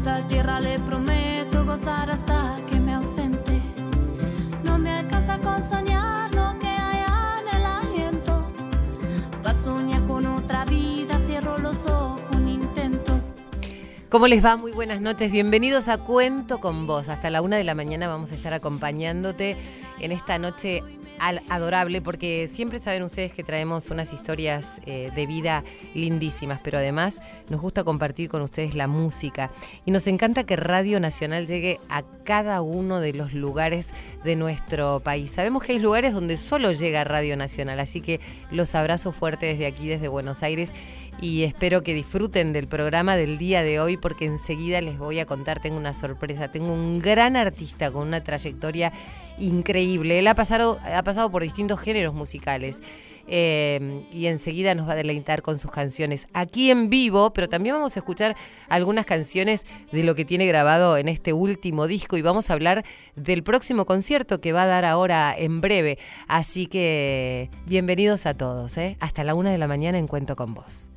Esta tierra le prometo gozar hasta que me ausente. No me alcanza con soñar lo que hay en el aliento. Va a soñar con otra vida, cierro los ojos, un intento. ¿Cómo les va? Muy buenas noches. Bienvenidos a Cuento con Vos. Hasta la una de la mañana vamos a estar acompañándote en esta noche adorable porque siempre saben ustedes que traemos unas historias eh, de vida lindísimas, pero además nos gusta compartir con ustedes la música y nos encanta que Radio Nacional llegue a cada uno de los lugares de nuestro país. Sabemos que hay lugares donde solo llega Radio Nacional, así que los abrazo fuerte desde aquí, desde Buenos Aires y espero que disfruten del programa del día de hoy porque enseguida les voy a contar, tengo una sorpresa, tengo un gran artista con una trayectoria increíble. Él ha pasado, ha pasado por distintos géneros musicales eh, y enseguida nos va a deleitar con sus canciones aquí en vivo, pero también vamos a escuchar algunas canciones de lo que tiene grabado en este último disco y vamos a hablar del próximo concierto que va a dar ahora en breve. Así que bienvenidos a todos, ¿eh? hasta la una de la mañana en Cuento con Vos.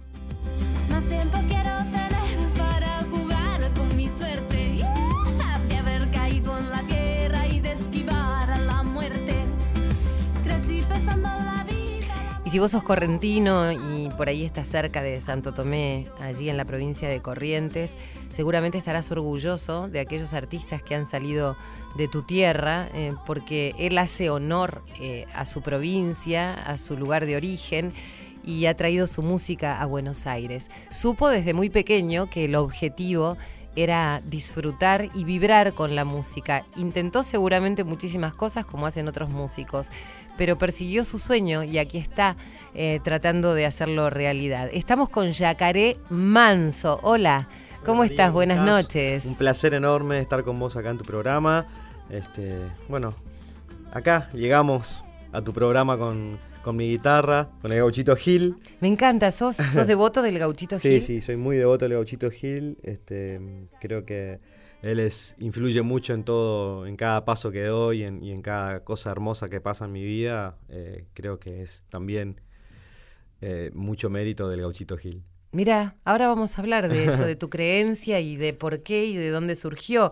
Y si vos sos correntino y por ahí estás cerca de Santo Tomé, allí en la provincia de Corrientes, seguramente estarás orgulloso de aquellos artistas que han salido de tu tierra, eh, porque él hace honor eh, a su provincia, a su lugar de origen y ha traído su música a Buenos Aires. Supo desde muy pequeño que el objetivo era disfrutar y vibrar con la música. Intentó seguramente muchísimas cosas como hacen otros músicos, pero persiguió su sueño y aquí está eh, tratando de hacerlo realidad. Estamos con Yacaré Manso. Hola, ¿cómo Hola, estás? Buenas noches. Un placer enorme estar con vos acá en tu programa. Este, bueno, acá llegamos a tu programa con, con mi guitarra, con el gauchito Gil. Me encanta, ¿sos, sos devoto del gauchito Sí, Gil? sí, soy muy devoto del gauchito Gil. Este, creo que él es, influye mucho en todo, en cada paso que doy en- y en cada cosa hermosa que pasa en mi vida. Eh, creo que es también eh, mucho mérito del gauchito Gil. Mira, ahora vamos a hablar de eso, de tu creencia y de por qué y de dónde surgió.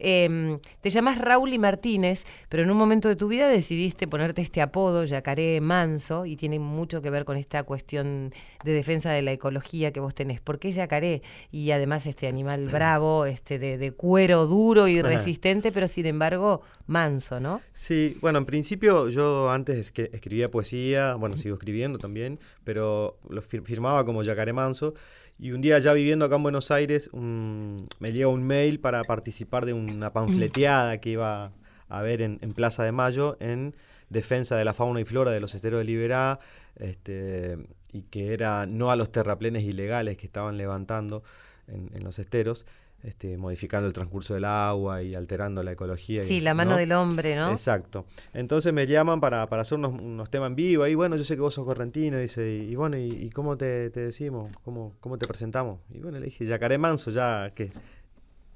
Em, te llamas Raúl y Martínez, pero en un momento de tu vida decidiste ponerte este apodo, Yacaré Manso, y tiene mucho que ver con esta cuestión de defensa de la ecología que vos tenés. ¿Por qué Yacaré? Y además este animal bravo, este de, de cuero duro y resistente, pero sin embargo manso, ¿no? Sí, bueno, en principio yo antes es que escribía poesía, bueno, sigo escribiendo también, pero lo fir- firmaba como Yacaré Manso. Y un día ya viviendo acá en Buenos Aires, me llega un mail para participar de una panfleteada que iba a haber en, Plaza de Mayo en defensa de la fauna y flora de los esteros de Liberá, este, y que era no a los terraplenes ilegales que estaban levantando en los esteros, este, modificando el transcurso del agua y alterando la ecología. y- Sí, la mano ¿no? del hombre, ¿no? Exacto. Entonces me llaman para, para hacer unos, unos temas en vivo. Y bueno, yo sé que vos sos correntino. Dice, y, y bueno, ¿y, y cómo te, te decimos? ¿Cómo, ¿Cómo te presentamos? Y bueno, le dije, Yacaré Manso, ya que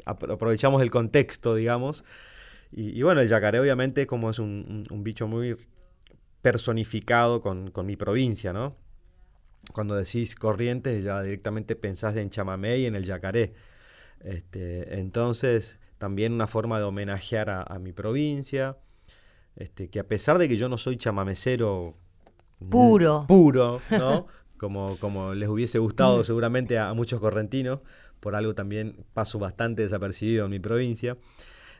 apro- aprovechamos el contexto, digamos. Y, y bueno, el yacaré obviamente como es un, un- un bicho muy personificado con, con mi provincia, ¿no? Cuando decís Corrientes ya directamente pensás en chamamé y en el yacaré. Este, entonces, también una forma de homenajear a, a mi provincia, este, que a pesar de que yo no soy chamamecero mm, Puro. puro, ¿no? como, como les hubiese gustado seguramente a, a muchos correntinos, por algo también paso bastante desapercibido en mi provincia.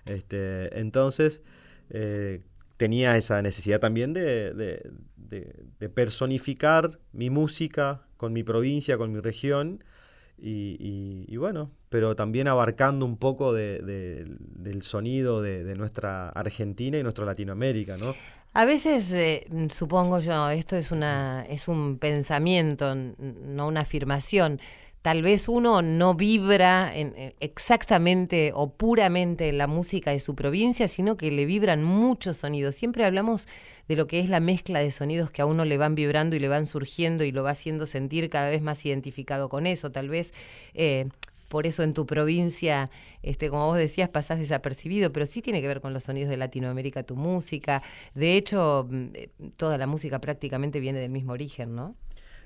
Este, entonces, eh, tenía esa necesidad también de, de- de- de personificar mi música con mi provincia, con mi región, y, y- y bueno, pero también abarcando un poco de- de- del sonido de, nuestra Argentina y nuestra Latinoamérica, ¿no? A veces, eh, supongo yo, esto es, una, es un pensamiento, no una afirmación. Tal vez uno no vibra eh, exactamente o puramente en la música de su provincia, sino que le vibran muchos sonidos. Siempre hablamos de lo que es la mezcla de sonidos que a uno le van vibrando y le van surgiendo y lo va haciendo sentir cada vez más identificado con eso. Tal vez eh, por eso en tu provincia, este, como vos decías, pasás desapercibido, pero sí tiene que ver con los sonidos de Latinoamérica, tu música. De hecho, mm, eh, toda la música prácticamente viene del mismo origen, ¿no?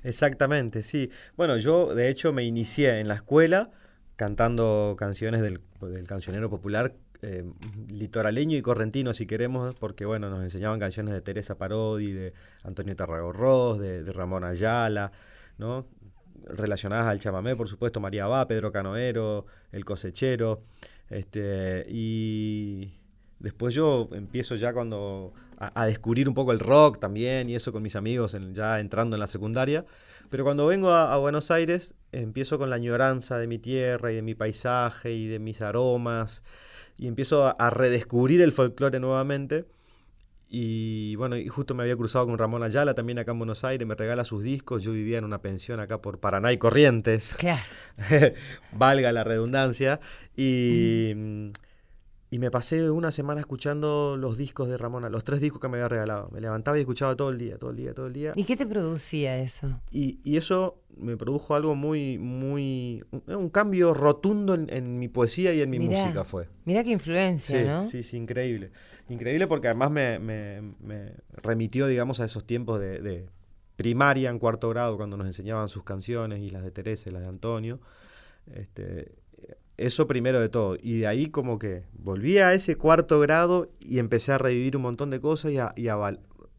Exactamente, sí. Bueno, yo de hecho me inicié en la escuela cantando canciones del, cancionero popular eh, litoraleño y correntino, si queremos, porque bueno, nos enseñaban canciones de Teresa Parodi, de Antonio Tarragorros, de, de Ramón Ayala, ¿no? Relacionadas al chamamé, por supuesto, María Va, Pedro Canoero, El Cosechero, este, y después yo empiezo ya cuando a, descubrir un poco el rock también y eso con mis amigos ya entrando en la secundaria, pero cuando vengo a, Buenos Aires empiezo con la añoranza de mi tierra y de mi paisaje y de mis aromas y empiezo a, redescubrir el folclore nuevamente. Y bueno, y justo me había cruzado con Ramón Ayala también acá en Buenos Aires, me regala sus discos, yo vivía en una pensión acá por Paraná y Corrientes, claro. valga la redundancia, y... Mm, y me pasé una semana escuchando los discos de Ramona, los tres discos que me había regalado. Me levantaba y escuchaba todo el día, todo el día, todo el día. ¿Y qué te producía eso? Y, y eso me produjo algo muy, muy. un, cambio rotundo en, mi poesía y en mi música fue. Mira qué influencia, ¿no? Sí, sí, increíble. Increíble porque además me, me, me remitió, digamos, a esos tiempos de, de, primaria en cuarto grado, cuando nos enseñaban sus canciones y las de Teresa y las de Antonio. Este, eso primero de todo. Y de ahí como que volví a ese cuarto grado y empecé a revivir un montón de cosas y a,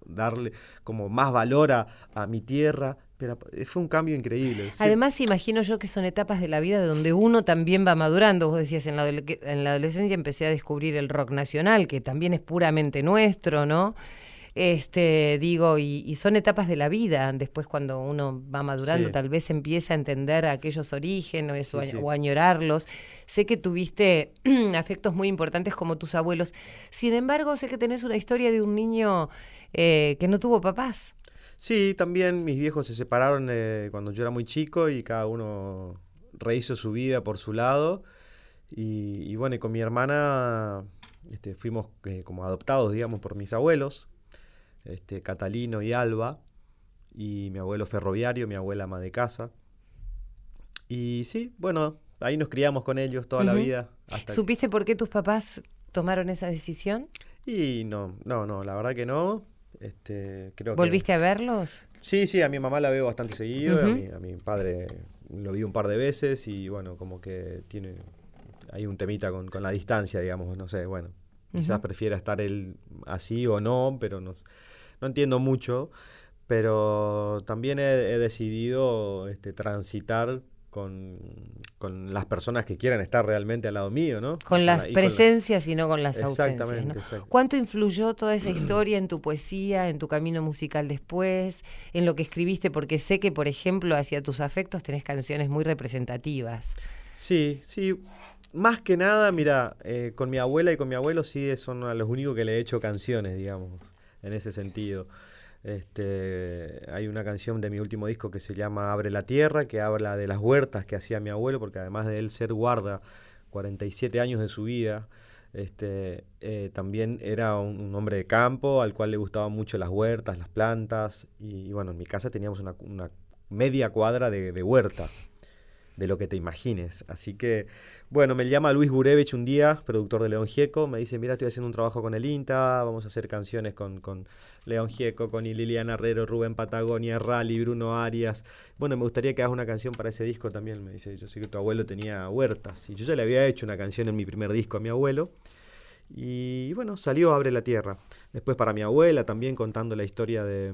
darle como más valor a, mi tierra. Pero fue un cambio increíble. Además, imagino yo que son etapas de la vida donde uno también va madurando. Vos decías, en la, en la adolescencia empecé a descubrir el rock nacional, que también es puramente nuestro, ¿no? Este, digo, y, son etapas de la vida. Después, cuando uno va madurando, tal vez empieza a entender aquellos orígenes o, añorarlos. Sé que tuviste afectos muy importantes como tus abuelos. Sin embargo, sé que tenés una historia de un niño eh, que no tuvo papás. Sí, también mis viejos se separaron eh, cuando yo era muy chico y cada uno rehizo su vida por su lado. Y, bueno, y con mi hermana este, fuimos eh, como adoptados, digamos, por mis abuelos este, Catalino y Alba, y mi abuelo ferroviario, mi abuela ama de casa. Y sí, bueno, ahí nos criamos con ellos toda la vida. ¿Supiste por qué tus papás tomaron esa decisión? Y no, no, no, la verdad que no. Este, creo ¿Volviste a verlos? Sí, sí, a mi mamá la veo bastante seguido, a, mi, padre lo vi un par de veces y bueno, como que tiene, hay un temita con, la distancia, digamos, no sé, bueno, quizás prefiera estar él así o no, pero no, no entiendo mucho, pero también he, decidido este, transitar con, las personas que quieran estar realmente al lado mío, ¿no? Con las presencias y no con las ausencias. ¿Cuánto influyó toda esa historia en tu poesía, en tu camino musical después, en lo que escribiste? Porque sé que, por ejemplo, hacia tus afectos tenés canciones muy representativas. Sí, sí. Más que nada, mira, eh, con mi abuela y con mi abuelo sí son los únicos que le he hecho canciones, digamos en ese sentido. Este, hay una canción de mi último disco que se llama Abre la Tierra, que habla de las huertas que hacía mi abuelo, porque además de él ser guarda 47 años de su vida, este, eh, también era un, hombre de campo al cual le gustaban mucho las huertas, las plantas, y, bueno, en mi casa teníamos una, media cuadra de, de huerta de lo que te imagines. Así que, bueno, me llama Luis Gurevich un día, productor de León Gieco, me dice, mira, estoy haciendo un trabajo con el INTA, vamos a hacer canciones con, con León Gieco, con Liliana Herrero, Rubén Patagonia, Rally, Bruno Arias. Bueno, me gustaría que hagas una canción para ese disco también, me dice, yo sé que tu abuelo tenía huertas, y yo ya le había hecho una canción en mi primer disco a mi abuelo. Y bueno, salió Abre la Tierra. Después para mi abuela también contando la historia de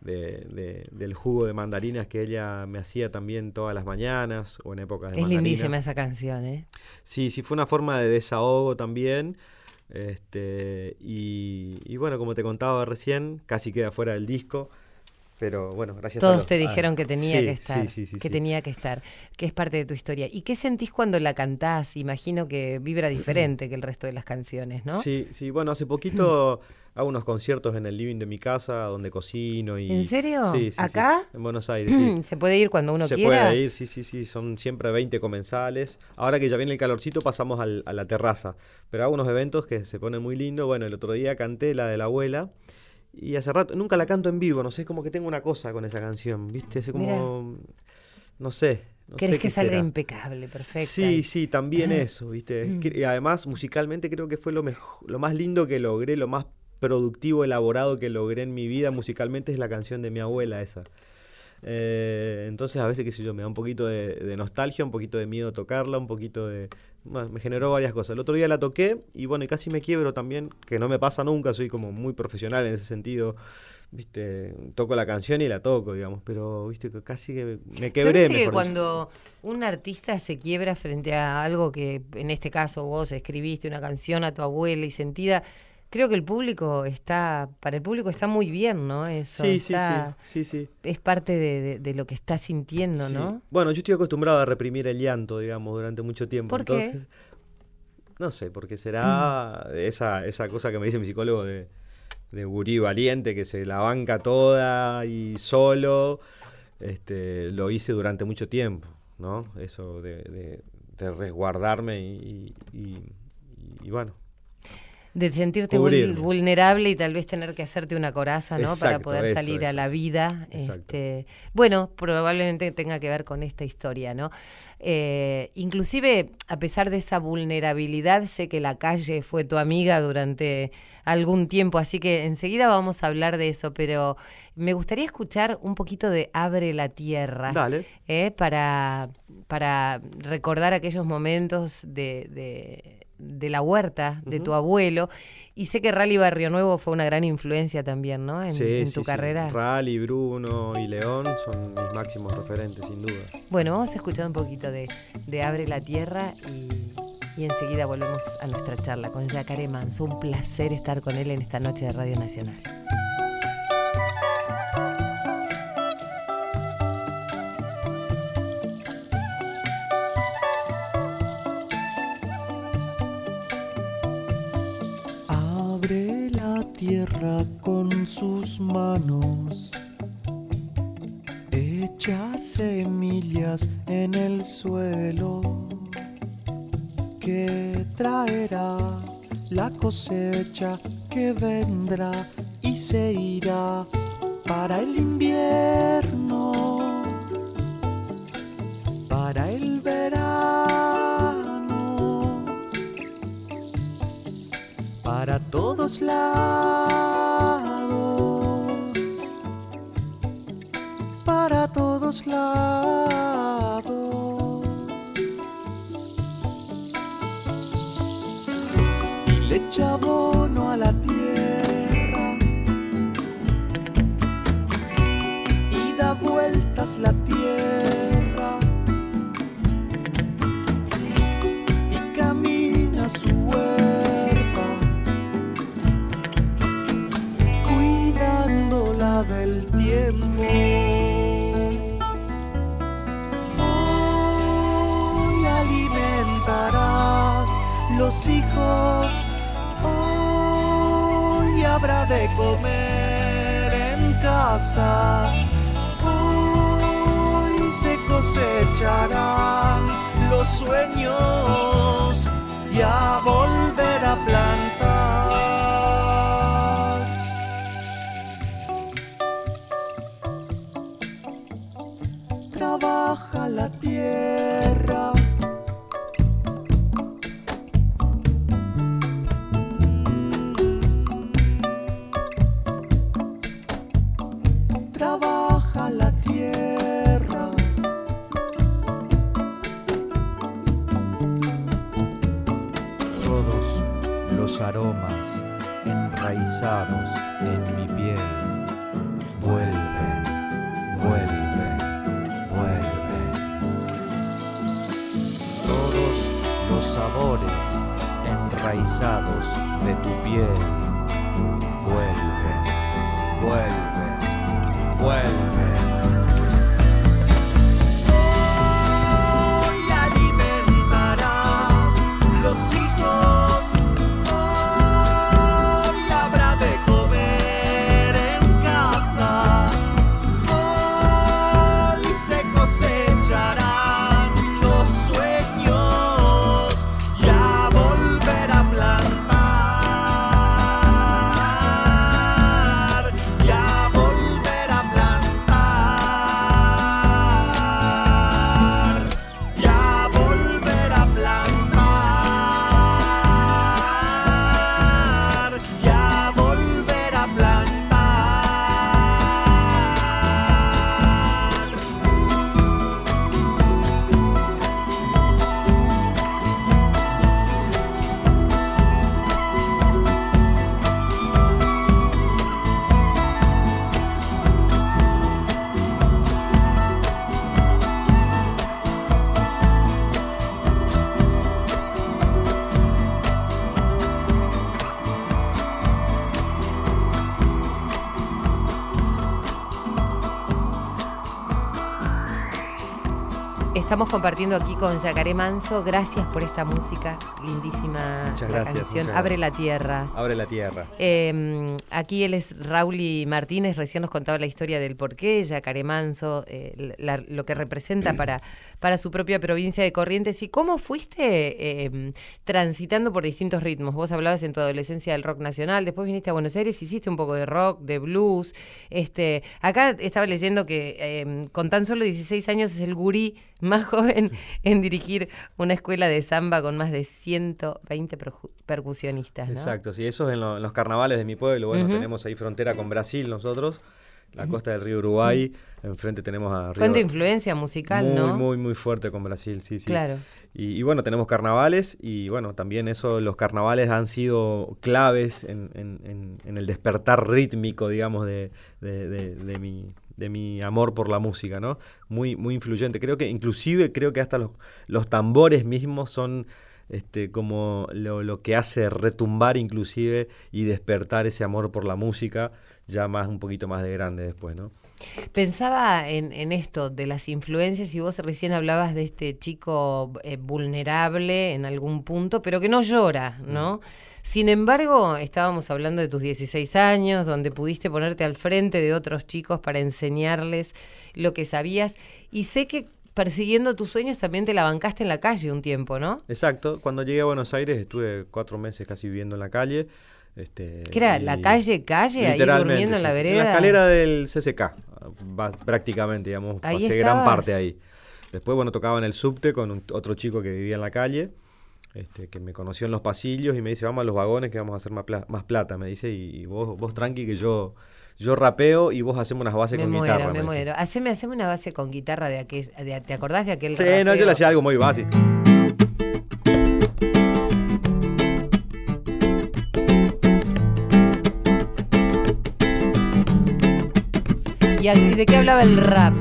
de, del jugo de mandarinas que ella me hacía también todas las mañanas o en épocas de Es lindísima esa canción, ¿eh? Sí, sí, fue una forma de desahogo también. Este, y, y bueno, como te contaba recién, casi queda fuera del disco. Pero bueno, gracias Todos a te dijeron que tenía que estar, que tenía que estar, que es parte de tu historia. ¿Y qué sentís cuando la cantás? Imagino que vibra diferente que el resto de las canciones, ¿no? Sí, sí, bueno, hace poquito hago unos conciertos en el living de mi casa donde cocino y... ¿En serio? Sí, sí ¿Acá? En Buenos Aires, sí. ¿Se puede ir cuando uno quiera? Se puede ir, sí, sí, sí, son siempre 20 comensales. Ahora que ya viene el calorcito pasamos al, a la terraza, pero hago unos eventos que se ponen muy lindos. Bueno, el otro día canté la de la abuela y hace rato, nunca la canto en vivo, no sé, es como que tengo una cosa con esa canción, ¿viste? Es como, no sé. No ¿Querés que salga impecable, perfecto? Sí, sí, también eso, ¿viste? Mm. Y además, musicalmente creo que fue lo, mejor, lo más lindo que logré, lo más productivo, elaborado que logré en mi vida musicalmente es la canción de mi abuela esa. Eh, entonces a veces, qué sé yo, me da un poquito de, de nostalgia, un poquito de miedo tocarla, un poquito de... bueno, me generó varias cosas. El otro día la toqué y bueno, y casi me quiebro también, que no me pasa nunca, soy como muy profesional en ese sentido. Viste, toco la canción y la toco, digamos, pero viste que casi que me quebré. Parece que dicho. cuando un artista se quiebra frente a algo que, en este caso, vos escribiste una canción a tu abuela y sentida, creo que el público está, para el público está muy bien, ¿no? Eso Sí, sí, está- sí, sí, sí. Es parte de, de- de lo que está sintiendo, Sí. ¿no? Bueno, yo estoy acostumbrado a reprimir el llanto, digamos, durante mucho tiempo. ¿Por qué? Entonces, no sé, porque será Mm. esa, esa cosa que me dice mi psicólogo de, de gurí valiente, que se la banca toda y solo. Este, lo hice durante mucho tiempo, ¿no? Eso de, de- de resguardarme y, y- y- y bueno. De sentirte Cubrirme. vulnerable y tal vez tener que hacerte una coraza, ¿no? Para poder eso, salir a la vida. Este, bueno, probablemente tenga que ver con esta historia, ¿no? Eh, inclusive, a pesar de esa vulnerabilidad, sé que la calle fue tu amiga durante algún tiempo, así que enseguida vamos a hablar de eso, pero me gustaría escuchar un poquito de Abre la Tierra. Dale. ¿eh? para, para recordar aquellos momentos de, de- de la huerta de tu abuelo. Y sé que Rally Barrio Nuevo fue una gran influencia también, ¿no? En, Sí, en sí, tu sí. carrera. Rally, Bruno y León son mis máximos referentes, sin duda. Bueno, vamos a escuchar un poquito de, de Abre la Tierra y, y enseguida volvemos a nuestra charla con Yacaré Manso. Un placer estar con él en esta noche de Radio Nacional. Con sus manos, echa semillas en el suelo. Que traerá la cosecha que vendrá y se irá para el invierno, para el verano para todos lados, para todos lados. Y le echa abono a la tierra y da vueltas la tierra tiempo. Hoy alimentarás los hijos, hoy habrá de comer en casa. Hoy se cosecharán los sueños y a volver a plantar. Compartiendo aquí con Yacaré Manso. Gracias por esta música lindísima. Muchas la gracias, canción muchas Abre gracias. la Tierra. Abre la tierra. Eh, aquí él es Rauli Martínez, recién nos contaba la historia del porqué, Yacaré Manso, eh, la- lo que representa para, para su propia provincia de Corrientes. ¿Y cómo fuiste eh, transitando por distintos ritmos? Vos hablabas en tu adolescencia del rock nacional, después viniste a Buenos Aires, hiciste un poco de rock, de blues. Este, acá estaba leyendo que eh, con tan solo 16 años es el gurí más joven en dirigir una escuela de samba con más de 120 perju- percusionistas. ¿no? Exacto, sí, eso es en, lo- en los carnavales de mi pueblo. Bueno, tenemos ahí frontera con Brasil nosotros, la costa del río Uruguay, enfrente tenemos a Río... Fuente de influencia musical, muy, ¿no? muy, muy fuerte con Brasil, sí, sí. Claro. Y, y bueno, tenemos carnavales y bueno, también eso, los carnavales han sido claves en, en- en- en el despertar rítmico, digamos, de, de- de- de mi, de mi amor por la música, ¿no? Muy, muy influyente. Creo que inclusive, creo que hasta los, los tambores mismos son este, como lo, lo que hace retumbar inclusive y despertar ese amor por la música ya más un poquito más de grande después, ¿no? Pensaba en, en esto de las influencias y vos recién hablabas de este chico eh, vulnerable en algún punto, pero que no llora, ¿no? Sin embargo, estábamos hablando de tus 16 años, donde pudiste ponerte al frente de otros chicos para enseñarles lo que sabías y sé que persiguiendo tus sueños también te la bancaste en la calle un tiempo, ¿no? Exacto, cuando llegué a Buenos Aires estuve cuatro meses casi viviendo en la calle. Este, ¿Qué era? ¿La calle, calle? Ahí durmiendo en la vereda. la escalera del CCK, prácticamente, digamos, Ahí pasé gran parte ahí. Después, bueno, tocaba en el subte con un- otro chico que vivía en la calle, este, que me conoció en los pasillos y me dice, vamos a los vagones que vamos a hacer más, pla- más plata, me dice, y, y vos, vos tranqui que yo, yo rapeo y vos hacemos unas bases Me con muero, guitarra. me dice. muero. Haceme, haceme una base con guitarra de aquel, de- ¿te acordás de aquel Sí, no, yo le hacía algo muy básico. ¿Y de qué hablaba el rap?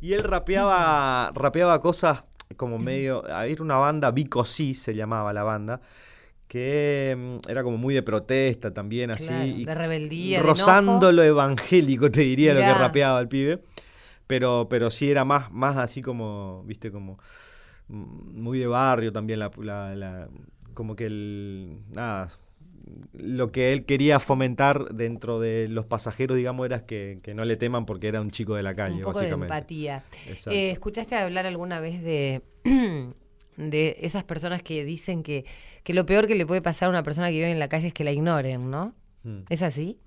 Y él rapeaba, rapeaba cosas como medio. Era una banda, Vico Sí se llamaba la banda, que mm, era como muy de protesta también, así. Claro, de rebeldía, de Rozando lo evangélico, te diría, lo que rapeaba el pibe. Pero, pero sí era más, más así como, viste, como mm, muy de barrio también, la, la- la- como que el. Nada. Lo que él quería fomentar dentro de los pasajeros, digamos, era que, que no le teman porque era un chico de la calle, un poco de básicamente. empatía. Exacto. Eh, ¿Escuchaste hablar alguna vez de, de esas personas que dicen que, que lo peor que le puede pasar a una persona que vive en la calle es que la ignoren, ¿no? Mm. ¿Es así?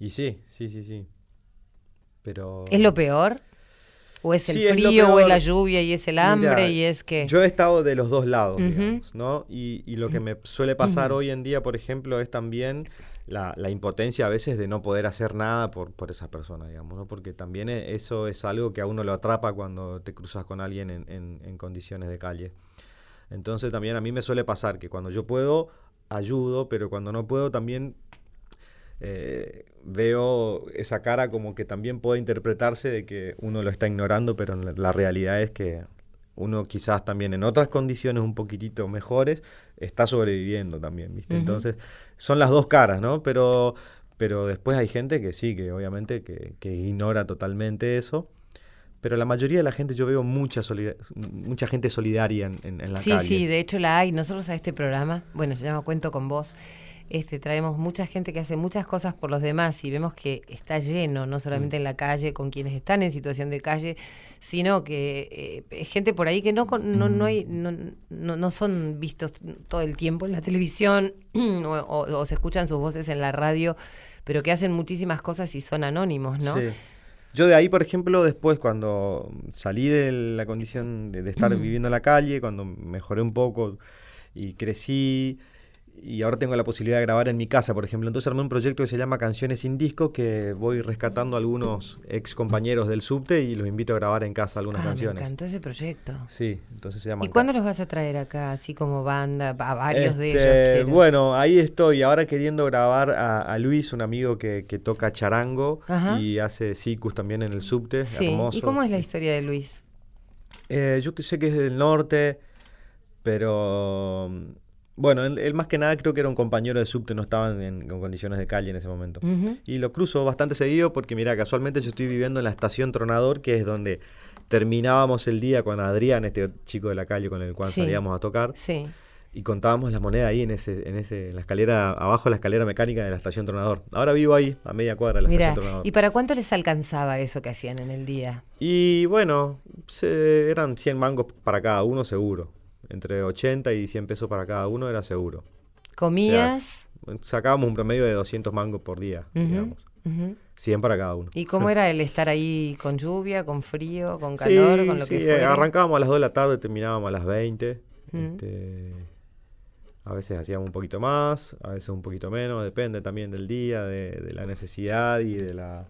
Y sí, sí, sí, sí. Pero. ¿Es lo peor? ¿O es el Sí, es frío, o es la lluvia, y es el hambre, Mira, y es que... Yo he estado de los dos lados, digamos, ¿no? Y, y lo que me suele pasar hoy en día, por ejemplo, es también la, la impotencia a veces de no poder hacer nada por, por esa persona, digamos, ¿no? Porque también e- eso es algo que a uno lo atrapa cuando te cruzas con alguien en, en- en condiciones de calle. Entonces también a mí me suele pasar que cuando yo puedo, ayudo, pero cuando no puedo también eh, veo esa cara como que también puede interpretarse de que uno lo está ignorando, pero la, realidad es que uno quizás también en otras condiciones un poquitito mejores está sobreviviendo también, ¿viste? Entonces son las dos caras, ¿no? Pero, pero después hay gente que sí, que obviamente que, que ignora totalmente eso. Pero la mayoría de la gente, yo veo mucha, mucha gente solidaria en, en- en la sí, calle. sí, de hecho la hay. Nosotros a este programa, bueno, se llama Cuento con Vos, este, traemos mucha gente que hace muchas cosas por los demás y vemos que está lleno, no solamente Mm. en la calle, con quienes están en situación de calle, sino que eh, gente por ahí que no, no, no, hay, no, no, no son vistos todo el tiempo en la televisión o, o- o se escuchan sus voces en la radio, pero que hacen muchísimas cosas y son anónimos, ¿no? Sí. Yo de ahí, por ejemplo, después cuando salí de la condición de, de estar viviendo en la calle, cuando mejoré un poco y crecí, y ahora tengo la posibilidad de grabar en mi casa, por ejemplo, entonces armé un proyecto que se llama Canciones sin Disco, que voy rescatando a algunos ex compañeros del subte y los invito a grabar en casa algunas Ah, me canciones. encantó ese proyecto. Sí, entonces se llama... ¿Y cuándo los vas a traer acá, así como banda, a varios de ellos? Este, quiero? Bueno, ahí estoy, ahora queriendo grabar a, a Luis, un amigo que, que toca charango Ajá. y hace sicus también en el subte, Sí, hermoso. ¿y cómo es la historia de Luis? Eh, yo sé que es del norte, pero bueno, él, él más que nada creo que era un compañero de subte, no estaban en, en condiciones de calle en ese momento. Y lo cruzo bastante seguido porque mira, casualmente yo estoy viviendo en la estación Tronador, que es donde terminábamos el día con Adrián, este chico de la calle con el cual Sí. salíamos a tocar, Sí. y contábamos las monedas ahí en ese, en ese, en la escalera, abajo de la escalera mecánica de la estación Tronador. Ahora vivo ahí, a media cuadra de la estación Tronador. ¿y para cuánto les alcanzaba eso que hacían en el día? Y bueno, se- eran 100 mangos para cada uno seguro. Entre 80 y 100 pesos para cada uno era seguro. ¿Comías? Sacábamos un promedio de 200 mangos por día, digamos. ujú. 100 para cada uno. ¿Y cómo era el estar ahí con lluvia, con frío, con calor, sí, con lo sí, que eh, arrancábamos a las 2 de la tarde, terminábamos a las 20. Mm. Este, a veces hacíamos un poquito más, a veces un poquito menos, depende también del día, de, de la necesidad y de la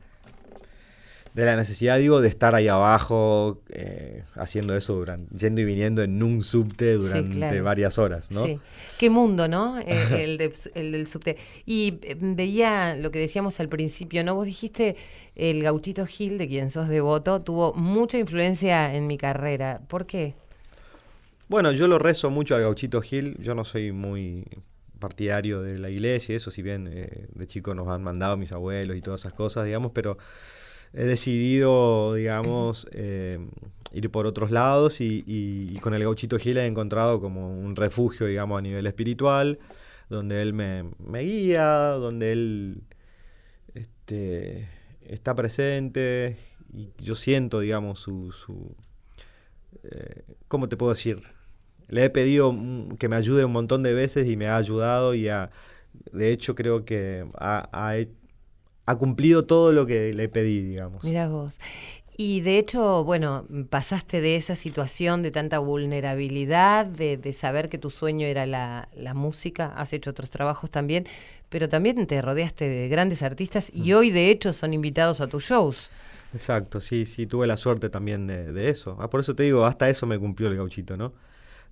de la necesidad, digo, de estar ahí abajo eh, haciendo eso durante, yendo y viniendo en un subte durante claro. varias horas, ¿no? Sí. Qué mundo, ¿no? Eh, el, de- el del subte. Y eh, veía lo que decíamos al principio, ¿no? Vos dijiste, el gauchito Gil, de quien sos devoto, tuvo mucha influencia en mi carrera. ¿Por qué? Bueno, yo lo rezo mucho al gauchito Gil, yo no soy muy partidario de la iglesia y eso, si bien eh, de chico nos han mandado mis abuelos y todas esas cosas, digamos, pero he decidido, digamos, eh, ir por otros lados y, con el gauchito Gil he encontrado como un refugio, digamos, a nivel espiritual, donde él me, guía, donde él este, está presente y yo siento, digamos, su... su eh, ¿Cómo te puedo decir? Le he pedido que me ayude un montón de veces y me ha ayudado y ha, de hecho creo que ha, ha ha cumplido todo lo que le pedí, digamos. Mira vos. Y de hecho, bueno, pasaste de esa situación de tanta vulnerabilidad, de, de saber que tu sueño era la, la música, has hecho otros trabajos también, pero también te rodeaste de grandes artistas y hoy de hecho son invitados a tus shows. Exacto, sí, sí, tuve la suerte también de, de eso. Ah, por eso te digo, hasta eso me cumplió el gauchito, ¿no?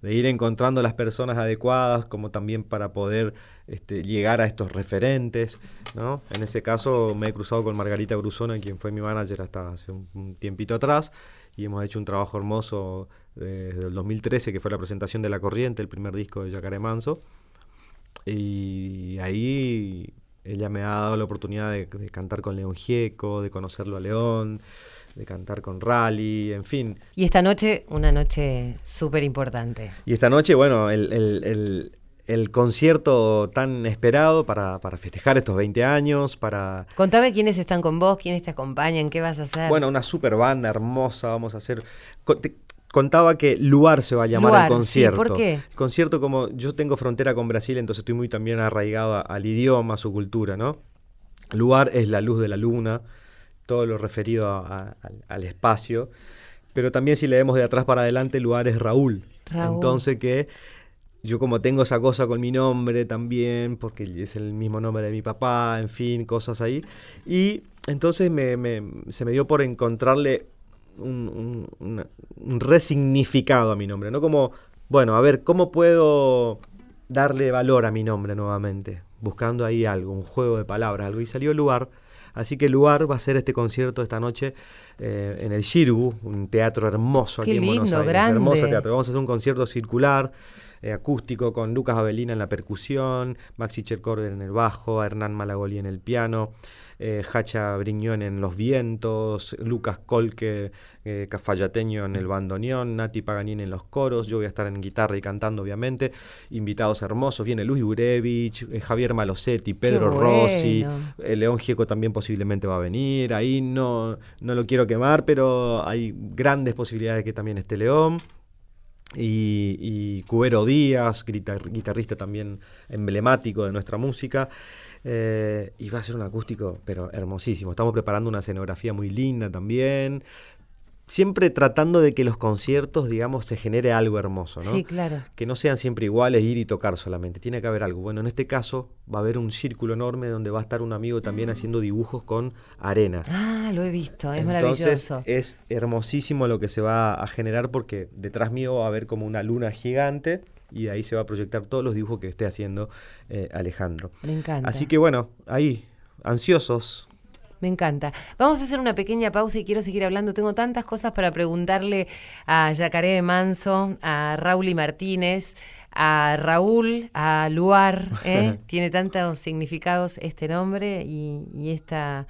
De ir encontrando las personas adecuadas, como también para poder este, llegar a estos referentes, ¿no? En ese caso me he cruzado con Margarita Brusona, quien fue mi manager hasta hace un, un tiempito atrás, y hemos hecho un trabajo hermoso eh, desde el 2013, que fue la presentación de La Corriente, el primer disco de Yacaré Manso. Y ahí ella me ha dado la oportunidad de, de cantar con León Gieco, de conocerlo a León, de cantar con Rally, en fin. Y esta noche, una noche súper importante. Y esta noche, bueno, el, el- el- el concierto tan esperado para, para festejar estos 20 años, para... Contame quiénes están con vos, quiénes te acompañan, qué vas a hacer. Bueno, una super banda hermosa, vamos a hacer... te contaba que Luar se va a llamar Luar, el sí, concierto. ¿por qué? El concierto como yo tengo frontera con Brasil, entonces estoy muy también arraigado al idioma, a su cultura, ¿no? Luar es la luz de la luna, todo lo referido a- a- al, espacio, pero también si leemos de atrás para adelante, Luar es Raúl. Raúl. Entonces que yo como tengo esa cosa con mi nombre también, porque es el mismo nombre de mi papá, en fin, cosas ahí. Y entonces me, me- se me dio por encontrarle un, un- resignificado a mi nombre, ¿no? Como, bueno, a ver, ¿cómo puedo darle valor a mi nombre nuevamente? Buscando ahí algo, un juego de palabras, algo. Y salió Luar. Así que Luar va a ser este concierto esta noche eh, en el Shirgu, un teatro hermoso aquí Qué en Buenos lindo, Aires. grande. Hermoso teatro. Vamos a hacer un concierto circular, eh, acústico, con Lucas Avelina en la percusión, Maxi Chercorber en el bajo, Hernán Malagoli en el piano, eh, Hacha Briñón en los vientos, Lucas Colque eh, Cafayateño en el bandoneón, Nati Paganini en los coros, yo voy a estar en guitarra y cantando obviamente, invitados hermosos, viene Luis Gurevich, eh, Javier Malosetti, Pedro Rossi, eh, León Gieco también posiblemente va a venir, ahí no, no lo quiero quemar, pero hay grandes posibilidades de que también esté León. Y, y Cubero Díaz, guitar- guitarrista también emblemático de nuestra música. Eh, y va a ser un acústico, pero hermosísimo. Estamos preparando una escenografía muy linda también. Siempre tratando de que los conciertos, digamos, se genere algo hermoso, ¿no? Sí, claro. que no sean siempre iguales, ir y tocar solamente. Tiene que haber algo. Bueno, en este caso va a haber un círculo enorme donde va a estar un amigo también haciendo dibujos con arena. Ah, lo he visto, es Entonces maravilloso. es hermosísimo lo que se va a generar porque detrás mío va a haber como una luna gigante y de ahí se va a proyectar todos los dibujos que esté haciendo eh, Alejandro. Me encanta. Así que bueno, ahí, ansiosos. Me encanta. Vamos a hacer una pequeña pausa y quiero seguir hablando. Tengo tantas cosas para preguntarle a Yacaré de Manso, a Raúl y Martínez, a Raúl, a Luar. ¿eh? Tiene tantos significados este nombre y, y esta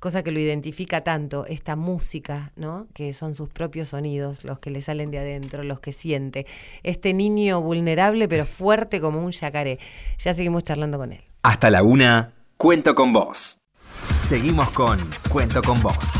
cosa que lo identifica tanto, esta música, ¿no? Que son sus propios sonidos, los que le salen de adentro, los que siente. Este niño vulnerable pero fuerte como un yacaré. Ya seguimos charlando con él. Hasta la una, cuento con vos. Seguimos con Cuento con vos.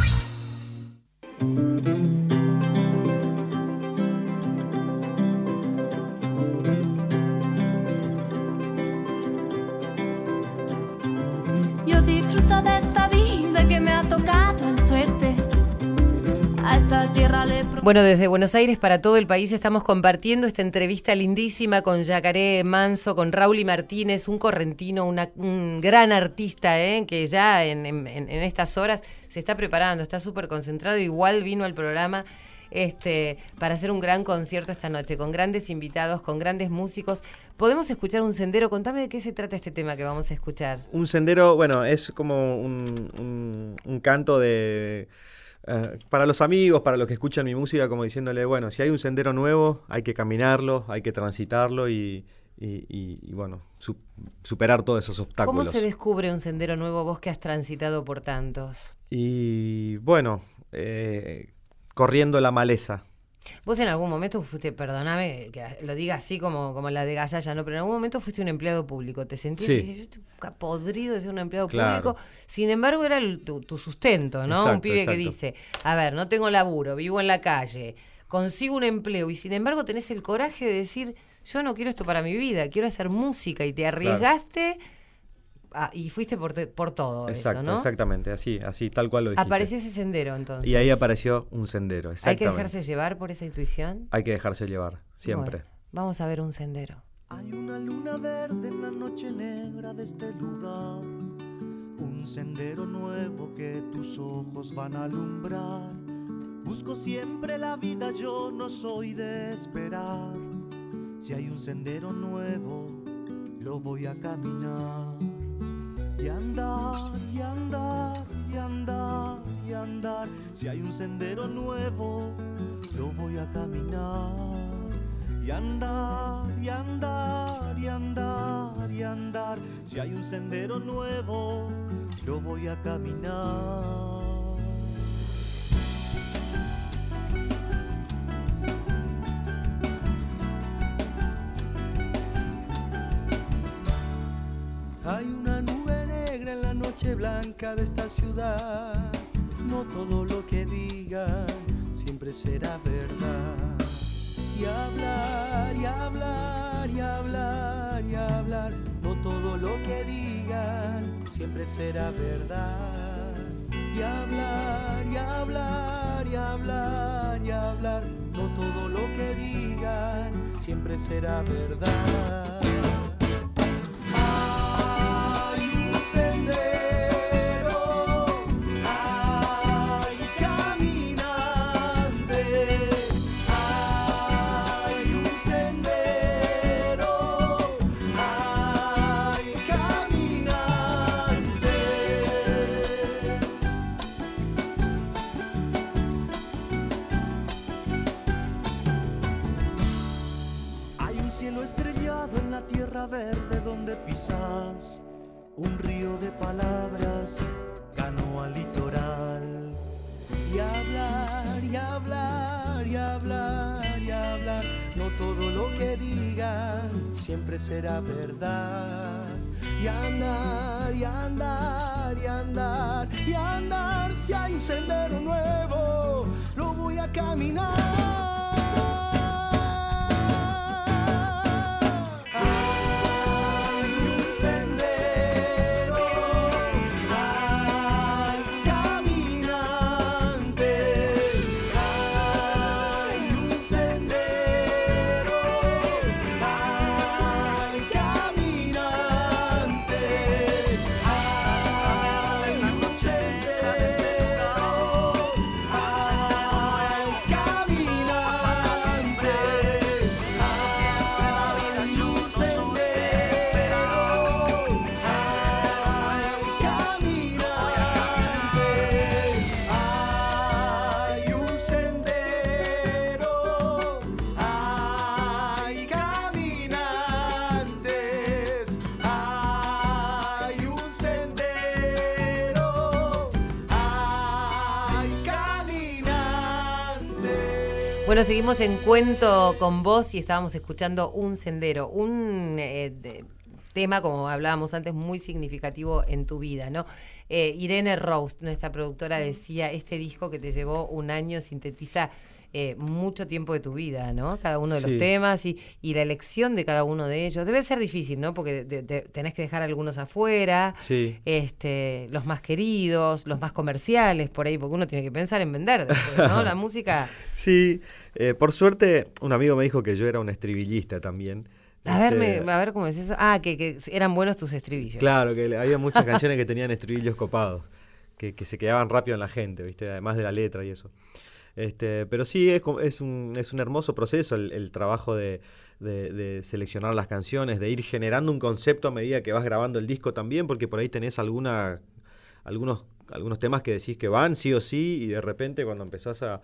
Bueno, desde Buenos Aires para todo el país estamos compartiendo esta entrevista lindísima con Yacaré Manso, con Raúl Martínez, un correntino, un gran artista, ¿eh? que ya en, en- en estas horas se está preparando, está súper concentrado, igual vino al programa este, para hacer un gran concierto esta noche, con grandes invitados, con grandes músicos. Podemos escuchar un sendero, contame de qué se trata este tema que vamos a escuchar. Un sendero, bueno, es como un, un- un canto de... eh, para los amigos, para los que escuchan mi música, como diciéndole, bueno, si hay un sendero nuevo, hay que caminarlo, hay que transitarlo y, y- y- y, bueno, su- superar todos esos ¿Cómo obstáculos. se descubre un sendero nuevo vos que has transitado por tantos? Y bueno, eh, corriendo la maleza. Vos en algún momento fuiste, perdóname que lo diga así como, como la de Gasalla, ¿no? Pero en algún momento fuiste un empleado público. Te sentías Sí. y decías, yo estoy podrido de ser un empleado Claro. público. Sin embargo, era el- tu, tu sustento, ¿no? un Exacto, pibe que dice, a ver, no tengo laburo, vivo en la calle, consigo un empleo y sin embargo tenés el coraje de decir, yo no quiero esto para mi vida, quiero hacer música y te arriesgaste a- y fuiste por, te- por todo Exacto, eso, ¿no? exactamente, así, así, tal cual lo dijiste. Apareció ese sendero entonces. Y ahí apareció un sendero, Hay que exactamente. dejarse llevar por esa intuición. Hay que dejarse llevar, siempre. Bueno, vamos a ver un sendero. Hay una luna verde en la noche negra de este lugar, un sendero nuevo que tus ojos van a alumbrar. Busco siempre la vida, yo no soy de esperar. Si hay un sendero nuevo, lo voy a caminar. Y andar, y andar, y andar, y andar. Si hay un sendero nuevo, lo voy a caminar. Y andar, y andar, y andar, y andar. Si hay un sendero nuevo, lo voy a caminar. De esta ciudad. No todo lo que digan siempre será verdad. Y hablar, y hablar, y hablar, y hablar. No todo lo que digan siempre será verdad. Y hablar, y hablar, y hablar, y hablar. No todo lo que digan siempre será verdad. En la tierra verde donde pisas. Un río de palabras ganó al litoral. Y hablar, y hablar, y hablar, y hablar. No todo lo que digan siempre será verdad. Y andar, y andar, y andar, y andar. Si hay un sendero nuevo, lo voy a caminar. Bueno, seguimos en Cuento con vos y estábamos escuchando Un Sendero, un eh, de- tema, como hablábamos antes, muy significativo en tu vida, ¿no? Eh, Irene Rose, nuestra productora, decía, este disco que te llevó un año sintetiza eh, mucho tiempo de tu vida, ¿no? Cada uno de los temas y, y la elección de cada uno de ellos. Debe ser difícil, ¿no? Porque de- de- tenés que dejar algunos afuera, Sí. este, los más queridos, los más comerciales, por ahí, porque uno tiene que pensar en vender después, ¿no? La música... Sí, eh, por suerte, un amigo me dijo que yo era un estribillista también. A ver, Este, me- a ver cómo es eso. Ah, que, que eran buenos tus estribillos. Claro, que había muchas canciones que tenían estribillos copados, que, que se quedaban rápido en la gente, ¿viste? Además de la letra y eso. Este, pero sí, es, es, un, es un hermoso proceso el, el trabajo de, de- de seleccionar las canciones, de ir generando un concepto a medida que vas grabando el disco también, porque por ahí tenés alguna, algunos, algunos temas que decís que van sí o sí, y de repente cuando empezás a,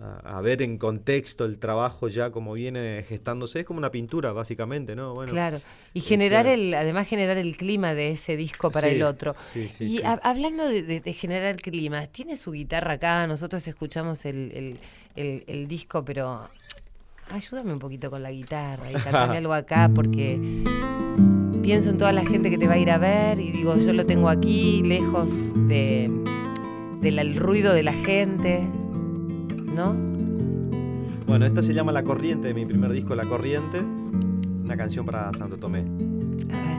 a- a ver en contexto el trabajo ya como viene gestándose, es como una pintura básicamente, ¿no? Bueno, Claro. Y generar este- el, además generar el clima de ese disco para Sí, el otro. sí, sí, y hablando de, de- de generar clima, tiene su guitarra acá, nosotros escuchamos el, el- el- el disco, pero ayúdame un poquito con la guitarra y cantame algo acá porque pienso en toda la gente que te va a ir a ver y digo, yo lo tengo aquí, lejos de, del ruido de la gente, ¿no? Bueno, esta se llama La Corriente, de mi primer disco, La Corriente, una canción para Santo Tomé. A ver.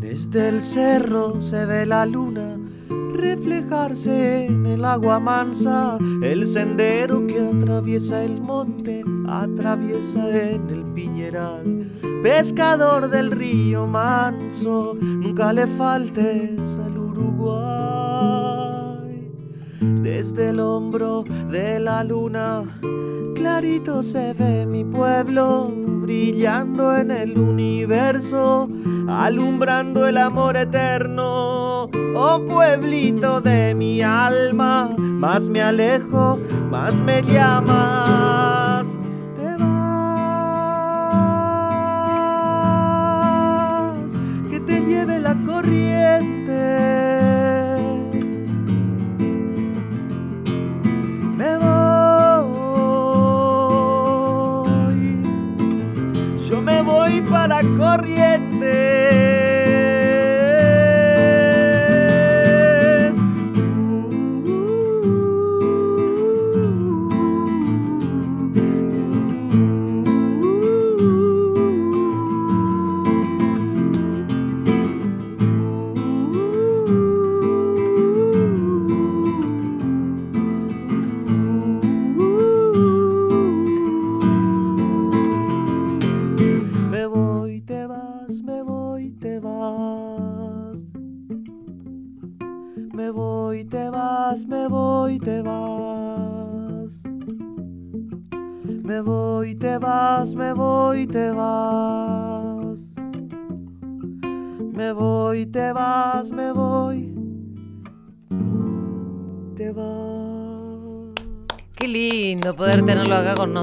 Desde el cerro se ve la luna reflejarse en el agua mansa, el sendero que atraviesa el monte, atraviesa en el piñeral. Pescador del río manso, nunca le faltes al Uruguay. Desde el hombro de la luna, clarito se ve mi pueblo, brillando en el universo, alumbrando el amor eterno. Oh pueblito de mi alma, más me alejo, más me llamas.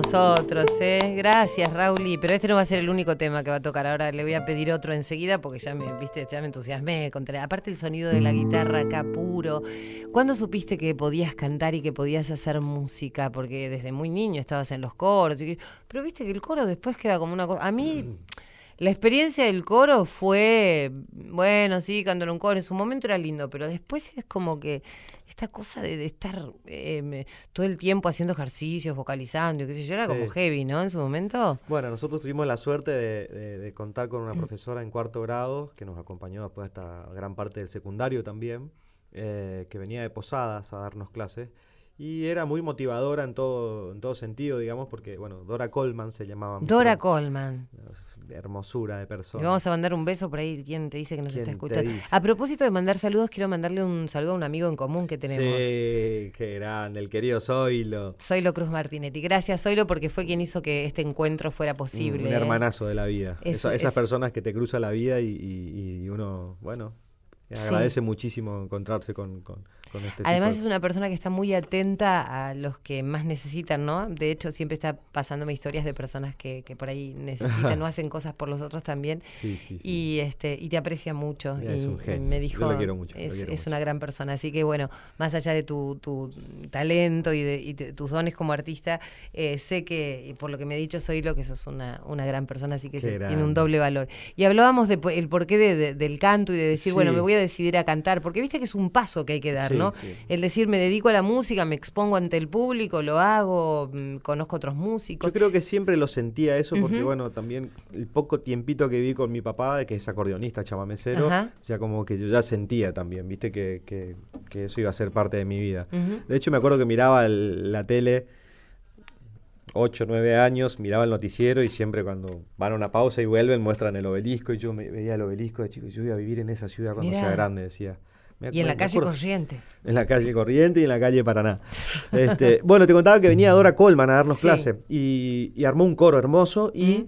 Nosotros, ¿eh? Gracias, Rauli. Pero este no va a ser el único tema que va a tocar. Ahora le voy a pedir otro enseguida porque ya me, viste, ya me entusiasmé. Contra... Aparte el sonido de la guitarra acá puro. ¿Cuándo supiste que podías cantar y que podías hacer música? Porque desde muy niño estabas en los coros. Pero viste que el coro después queda como una cosa... A mí... La experiencia del coro fue, bueno, sí, canto en un coro, en su momento era lindo, pero después es como que esta cosa de, de estar eh, todo el tiempo haciendo ejercicios, vocalizando, y qué sé yo, era Sí. como heavy, ¿no? En su momento. Bueno, nosotros tuvimos la suerte de, de- de contar con una profesora en cuarto grado que nos acompañó después hasta gran parte del secundario también, eh, que venía de Posadas a darnos clases. Y era muy motivadora en todo, en todo sentido, digamos, porque, bueno, Dora Coleman se llamaba. Dora. Coleman. Hermosura de persona. Le vamos a mandar un beso por ahí, quien te dice que nos ¿Quién está escuchando. A propósito de mandar saludos, quiero mandarle un saludo a un amigo en común que tenemos. Sí, qué grande, el querido Zoilo. Zoilo Cruz Martinetti. Gracias, Zoilo, porque fue quien hizo que este encuentro fuera posible. un hermanazo de la vida. Esa- esas es- personas que te cruzan la vida y, y- y uno, bueno, Sí. agradece muchísimo encontrarse con, con- con este Además es una persona que está muy atenta a los que más necesitan, ¿no? De hecho, siempre está pasándome historias de personas que, que por ahí necesitan o hacen cosas por los otros también. Sí, sí, sí. Y este y te aprecia mucho. Y, es un genio. me Yo dijo, lo quiero mucho, lo es, quiero es mucho. una gran persona. Así que bueno, más allá de tu, tu talento y de y tus dones como artista, eh, sé que, y por lo que me ha dicho, soy lo que sos una, una gran persona, así que se- tiene un doble valor. Y hablábamos de po- el porqué de- de- del canto y de decir, bueno, me voy a decidir a cantar, porque viste que es un paso que hay que dar, ¿no? sí. El decir, me dedico a la música, me expongo ante el público, lo hago, mm, conozco otros músicos. Yo creo que siempre lo sentía eso porque, bueno, también el poco tiempito que vi con mi papá, que es acordeonista, chamamecero, Ajá. ya como que yo ya sentía también, viste, que, que- que eso iba a ser parte de mi vida. De hecho, me acuerdo que miraba el- la tele, 8, 9 años, miraba el noticiero y siempre cuando van a una pausa y vuelven muestran el obelisco y yo me veía el obelisco de chico, yo voy a vivir en esa ciudad cuando Mirá. sea grande, decía. Y en la calle acuerdo- corriente. en la calle Corriente y en la calle Paraná. Este, bueno, te contaba que venía Dora Colman a darnos Sí. clase y, y armó un coro hermoso y Mm.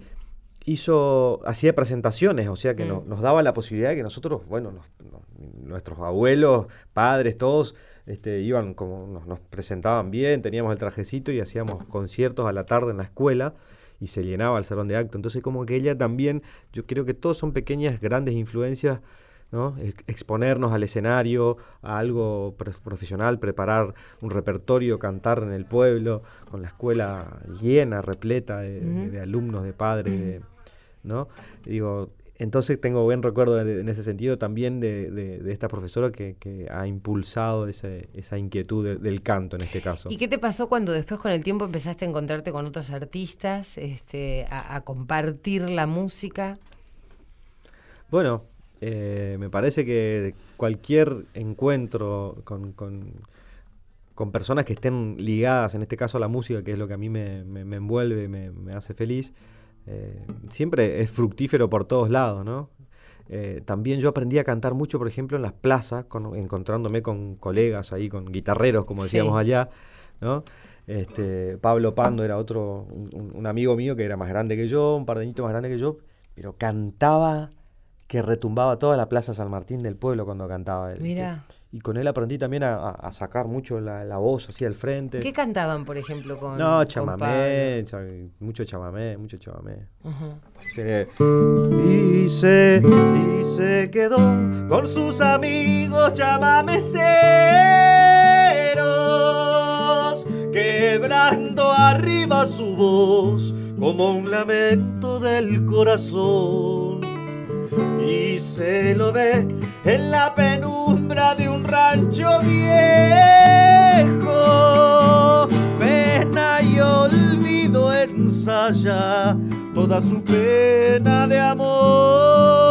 hizo, hacía presentaciones, o sea que Mm. no- nos daba la posibilidad de que nosotros, bueno, nos- nos- nuestros abuelos, padres, todos, este, iban como, nos, nos presentaban bien, teníamos el trajecito y hacíamos conciertos a la tarde en la escuela y se llenaba el salón de acto. Entonces como que ella también, yo creo que todos son pequeñas, grandes influencias ¿no? Ex- Exponernos al escenario, a algo profesional, preparar un repertorio, cantar en el pueblo, con la escuela llena, repleta de, alumnos, de padres, de- ¿no? Digo, entonces tengo buen recuerdo de- en ese sentido también de, de- de esta profesora que, que ha impulsado ese- esa inquietud de- del canto en este caso. ¿Y qué te pasó cuando después con el tiempo empezaste a encontrarte con otros artistas, este, a, a compartir la música? Bueno, eh, me parece que cualquier encuentro con, con- con personas que estén ligadas, en este caso a la música, que es lo que a mí me, me- me envuelve, me, me hace feliz, eh, siempre es fructífero por todos lados, ¿no? Eh, también yo aprendí a cantar mucho, por ejemplo, en las plazas, con- encontrándome con colegas ahí, con guitarreros, como decíamos Sí. allá, ¿no? Este, Pablo Pando era otro, un, un- un amigo mío que era más grande que yo, un par de añitos más grande que yo, pero cantaba que retumbaba toda la Plaza San Martín del pueblo cuando cantaba él. Mira. Y con él aprendí también a, a- sacar mucho la, la voz así al frente. ¿Qué cantaban, por ejemplo, con no, con chamamé, cha- mucho chamamé, mucho chamamé. Pablo? Ujú. Sí. Y se, y se quedó con sus amigos chamameceros, quebrando arriba su voz como un lamento del corazón. Y se lo ve en la penumbra de un rancho viejo, pena y olvido ensaya toda su pena de amor.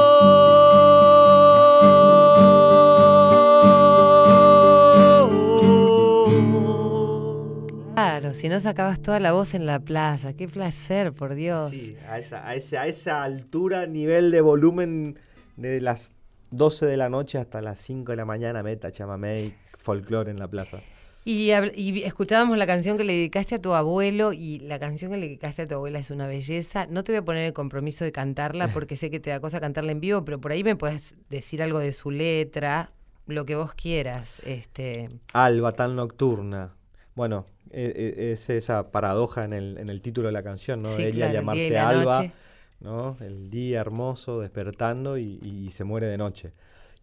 Claro, si no sacabas toda la voz en la plaza, qué placer, por Dios. Sí, a esa, a, esa, a esa altura, nivel de volumen de las 12 de la noche hasta las 5 de la mañana, meta chamamé y folclore en la plaza. Y, y escuchábamos la canción que le dedicaste a tu abuelo y la canción que le dedicaste a tu abuela es una belleza. No te voy a poner el compromiso de cantarla porque sé que te da cosa cantarla en vivo, pero por ahí me puedes decir algo de su letra, lo que vos quieras. Este, Alba tan nocturna. Bueno, es esa paradoja en el, en el título de la canción, ¿no? Sí, Ella claro, llamarse la Alba, noche. ¿no? El día hermoso despertando y, y se muere de noche.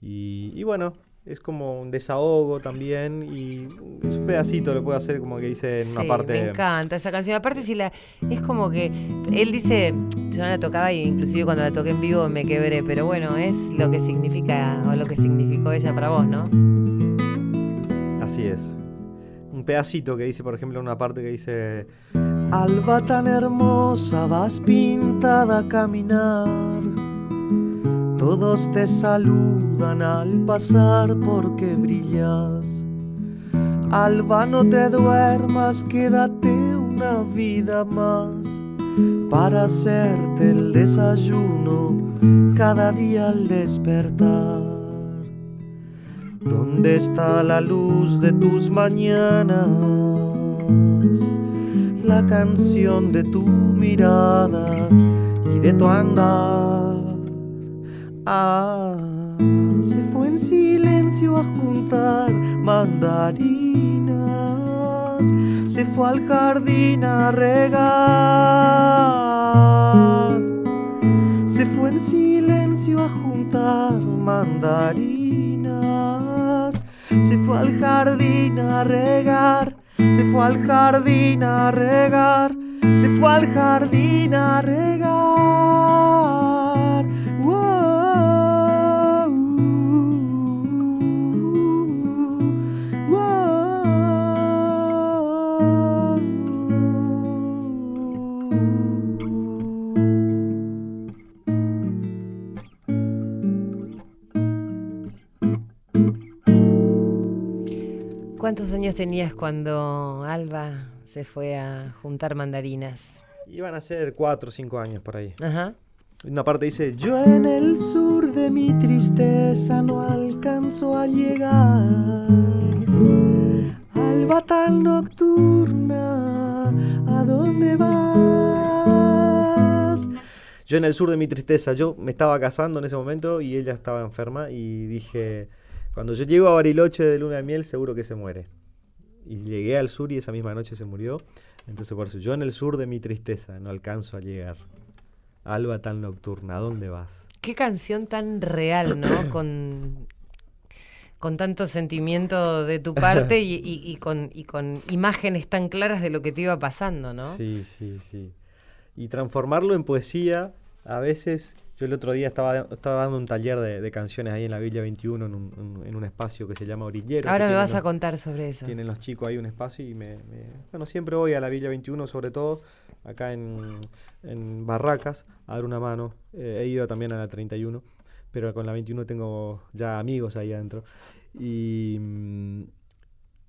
Y, y bueno, es como un desahogo también y es un pedacito, lo puedo hacer como que dice en una parte... Me encanta esa canción. Aparte, si la es como que él dice, yo no la tocaba y inclusive cuando la toqué en vivo me quebré, pero bueno, es lo que significa o lo que significó ella para vos, ¿no? Así es. Un pedacito que dice, por ejemplo, una parte que dice... Alba tan hermosa, vas pintada a caminar. Todos te saludan al pasar porque brillas. Alba, no te duermas, quédate una vida más para hacerte el desayuno cada día al despertar. ¿Dónde está la luz de tus mañanas? La canción de tu mirada y de tu andar. Ah, se fue en silencio a juntar mandarinas. Se fue al jardín a regar. Se fue en silencio a juntar mandarinas. Se fue al jardín a regar. Se fue al jardín a regar. Se fue al jardín a regar. ¿Cuántos años tenías cuando Alba se fue a juntar mandarinas? Iban a ser cuatro o cinco años por ahí. Ajá. Una parte dice, yo Yo en el sur de mi tristeza no alcanzo a llegar. Alba tan nocturna, ¿a dónde vas? Yo en el sur de mi tristeza, yo me estaba casando en ese momento y ella estaba enferma y dije, cuando yo llego a Bariloche de luna de miel seguro que se muere. Y llegué al sur y esa misma noche se murió. Entonces por eso, yo en el sur de mi tristeza no alcanzo a llegar. Alba tan nocturna, ¿a dónde vas? Qué canción tan real, ¿no? Con, con tanto sentimiento de tu parte y, y- y con, y con imágenes tan claras de lo que te iba pasando, ¿no? Sí, sí, sí. Y transformarlo en poesía, a veces, yo el otro día estaba, estaba dando un taller de, de canciones ahí en la Villa 21, en un, en un espacio que se llama Orillero. Ahora me vas a contar sobre eso. Tienen los chicos ahí un espacio y me, me- Bueno, siempre voy a la Villa 21, sobre todo acá en, en Barracas, a dar una mano. Eh, he ido también a la 31, pero con la 21 tengo ya amigos ahí adentro. Y, mm,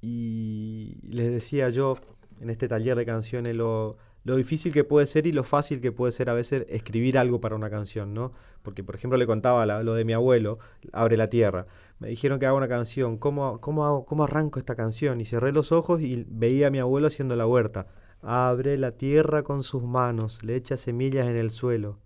y les decía yo en este taller de canciones lo, lo difícil que puede ser y lo fácil que puede ser a veces escribir algo para una canción, ¿no? Porque, por ejemplo, le contaba la- lo de mi abuelo, Abre la Tierra. Me dijeron que haga una canción, ¿cómo, cómo, hago- ¿cómo arranco esta canción? Y cerré los ojos y veía a mi abuelo haciendo la huerta. Abre la tierra con sus manos, le echa semillas en el suelo,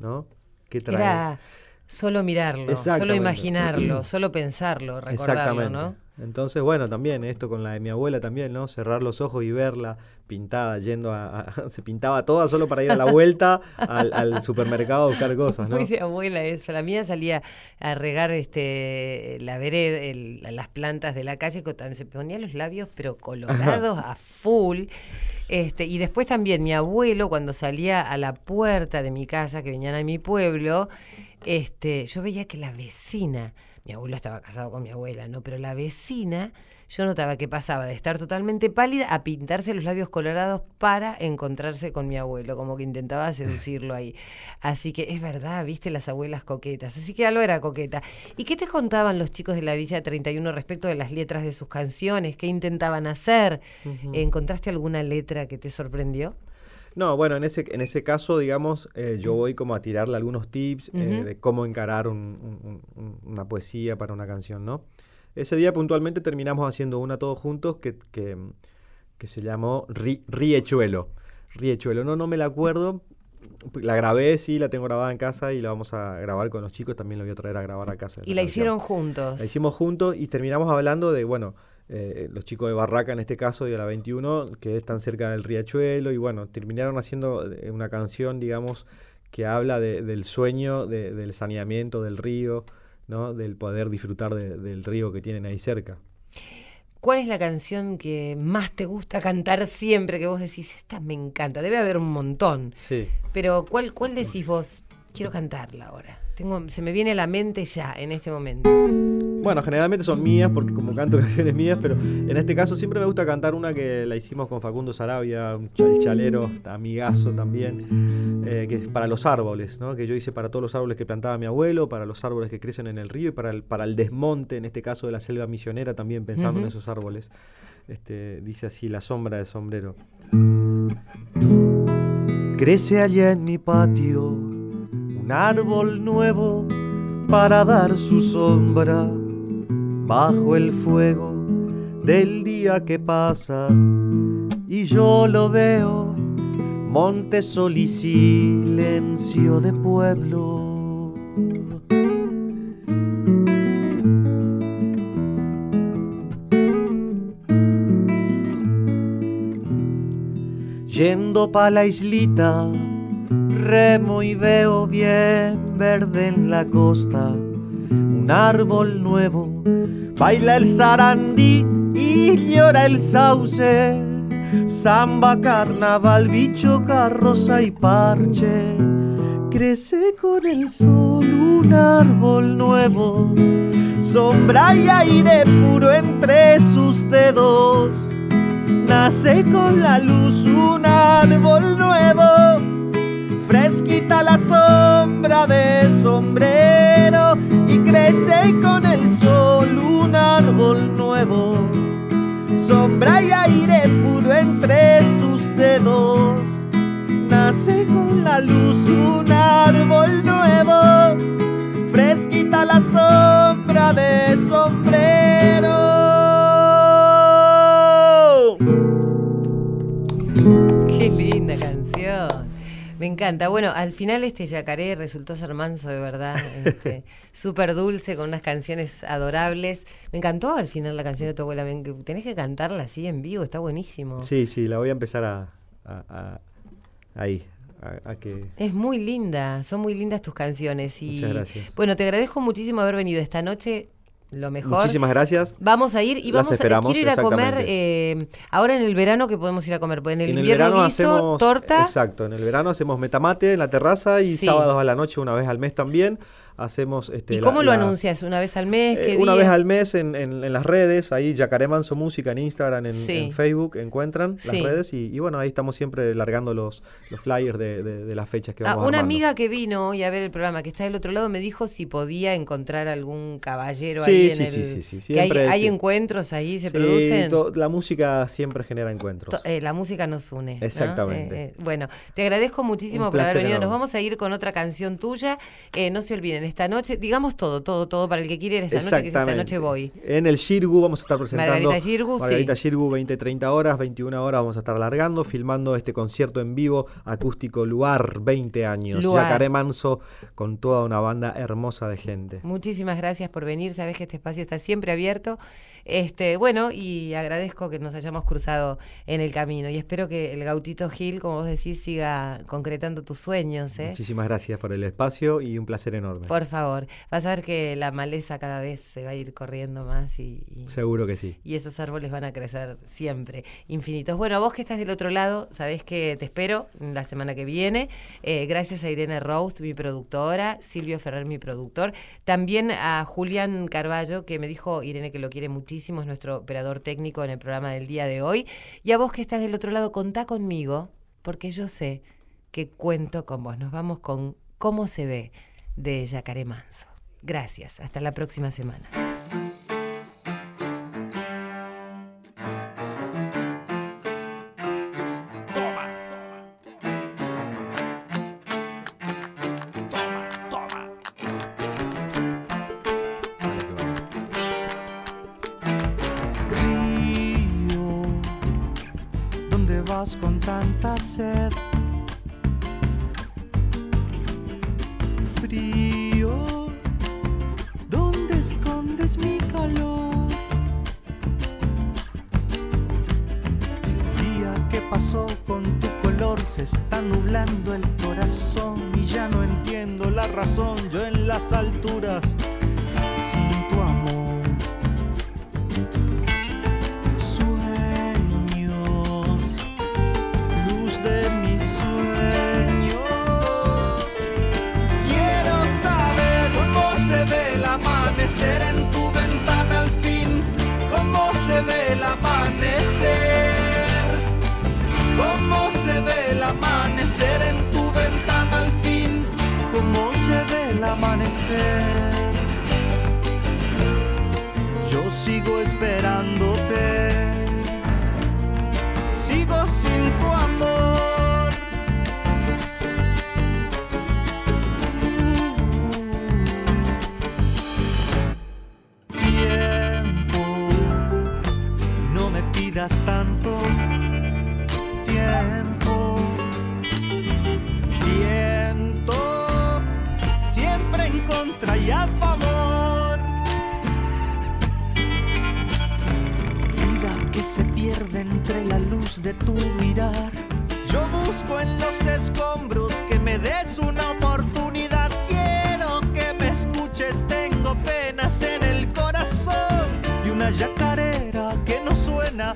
¿no? ¿Qué trae? Era solo mirarlo, solo imaginarlo, solo pensarlo, recordarlo, ¿no? Entonces, bueno, también esto con la de mi abuela también, ¿no? Cerrar los ojos y verla pintada, yendo a... se pintaba toda solo para ir a la vuelta al, supermercado a buscar cosas, ¿no? Muy de abuela eso. La mía salía a regar este la vereda, las plantas de la calle, se ponía los labios pero colorados a full. Este, y después también mi abuelo, cuando salía a la puerta de mi casa, que venían a mi pueblo, este, yo veía que la vecina, mi abuelo estaba casado con mi abuela, ¿no? Pero la vecina, yo notaba que pasaba de estar totalmente pálida a pintarse los labios colorados para encontrarse con mi abuelo, como que intentaba seducirlo ahí. Así que es verdad, viste las abuelas coquetas. Así que Alba era coqueta. ¿Y qué te contaban los chicos de la Villa 31 respecto de las letras de sus canciones? ¿Qué intentaban hacer? ¿Encontraste alguna letra que te sorprendió? No, bueno, en ese, en ese caso, digamos, eh, yo voy como a tirarle algunos tips eh, de cómo encarar un- un- un- una poesía para una canción, ¿no? Ese día puntualmente terminamos haciendo una todos juntos que, que, que se llamó Ri- Riechuelo. Riechuelo, no, no me la acuerdo. La grabé, sí, la tengo grabada en casa y la vamos a grabar con los chicos. También la voy a traer a grabar a casa. Y la canción. hicieron juntos. La hicimos juntos y terminamos hablando de, bueno, eh, los chicos de Barraca en este caso, de la 21, que están cerca del riachuelo, y bueno, terminaron haciendo eh, una canción, digamos, que habla de- del sueño, de- del saneamiento del río, ¿no? Del poder disfrutar de- del río que tienen ahí cerca. ¿Cuál es la canción que más te gusta cantar siempre? Que vos decís, esta me encanta. Debe haber un montón. Sí. Pero ¿cuál, cuál decís vos? Quiero cantarla ahora. Tengo, se me viene a la mente ya, en este momento. Bueno, generalmente son mías porque como canto canciones mías, pero en este caso siempre me gusta cantar una que la hicimos con Facundo Sarabia, un ch- el chalero, amigazo también, eh, que es para los árboles, ¿no? que yo hice para todos los árboles que plantaba mi abuelo, para los árboles que crecen en el río y para el, para el desmonte, en este caso de la selva misionera, también pensando en esos árboles. Este, dice así, la sombra del sombrero. Crece allá en mi patio un árbol nuevo para dar su sombra bajo el fuego del día que pasa. Y yo lo veo, monte, sol y silencio de pueblo. Yendo pa' la islita, remo y veo bien verde en la costa un árbol nuevo. Baila el sarandí y llora el sauce. Samba, carnaval, bicho, carroza y parche. Crece con el sol un árbol nuevo. Sombra y aire puro entre sus dedos. Nace con la luz un árbol nuevo. Fresquita la sombra de sombrero y crece con el sol un árbol nuevo. Sombra y aire puro entre sus dedos. Nace con la luz un encanta. Bueno, al final este yacaré resultó ser manso de verdad. Este, Súper dulce, con unas canciones adorables. Me encantó al final la canción de tu abuela. Me- Tenés que cantarla así en vivo, está buenísimo. Sí, sí, la voy a empezar a, a- a- ahí, a, a que... Es muy linda, son muy lindas tus canciones. Y, Muchas gracias. Bueno, te agradezco muchísimo haber venido esta noche. Lo mejor. Muchísimas gracias. Vamos a ir y Las vamos a quiero ir a comer eh, ahora en el verano que podemos ir a comer, porque en el En el invierno verano guiso, hacemos torta. Exacto, en el verano hacemos metamate en la terraza y Sí. sábados a la noche una vez al mes también hacemos este ¿Y la- cómo lo la- anuncias? ¿Una vez al mes? eh, ¿Qué una vez al mes en, en- en las redes, ahí Yacaré Manso Música en Instagram, en, Sí. en Facebook encuentran Sí. las redes y, y bueno, ahí estamos siempre largando los, los flyers de, de- de las fechas que Ah, vamos una armando. amiga que vino hoy a ver el programa, que está del otro lado, me dijo si podía encontrar algún caballero Sí, ahí en sí, el... sí, sí, sí, que hay, siempre, hay sí. encuentros ahí, se Sí, producen... la música siempre genera encuentros. To- eh, la música nos une. Exactamente. Eh, eh, bueno, te agradezco muchísimo Un por haber venido. Nos vamos a ir con otra canción tuya. No se olviden, esta noche, digamos todo, todo, todo para el que quiere ir esta noche, que es esta noche voy. En el Shirgu vamos a estar presentando. Margarita Xirgu, sí. Margarita Xirgu, 20, 30 horas, 21 horas vamos a estar alargando, filmando este concierto en vivo, acústico Luar, 20 años. Luar. Yacaré Manso con toda una banda hermosa de gente. Muchísimas gracias por venir. Sabes que este espacio está siempre abierto. Este, bueno, y agradezco que nos hayamos cruzado en el camino. Y espero que el Gautito Gil, como vos decís, siga concretando tus sueños. ¿eh? Muchísimas gracias por el espacio y un placer enorme. Por favor, vas a ver que la maleza cada vez se va a ir corriendo más y, y- Seguro que sí. y esos árboles van a crecer siempre, infinitos. Bueno, vos que estás del otro lado, sabés que te espero la semana que viene. Eh, gracias a Irene Roast, mi productora, Silvio Ferrer, mi productor. También a Julián Carballo, que me dijo, Irene, que lo quiere muchísimo, es nuestro operador técnico en el programa del día de hoy. Y a vos que estás del otro lado, contá conmigo, porque yo sé que cuento con vos. Nos vamos con Cómo se ve de Yacaré Manso. Gracias, hasta la próxima semana. Amanecer en tu ventana al fin. Cómo se ve el amanecer. Cómo se ve el amanecer en tu ventana al fin. Cómo se ve el amanecer. Yo sigo esperándote. Tanto. Tiempo, viento, siempre en contra y a favor. Vida que se pierde entre la luz de tu mirar. Yo escombros, que me des una oportunidad. Quiero que me escuches, tengo penas en el corazón una yacarera que no suena,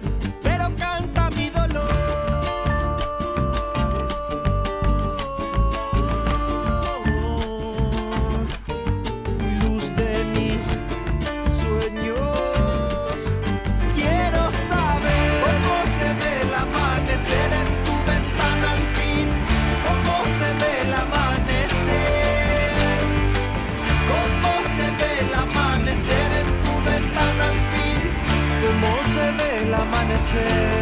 amanecer.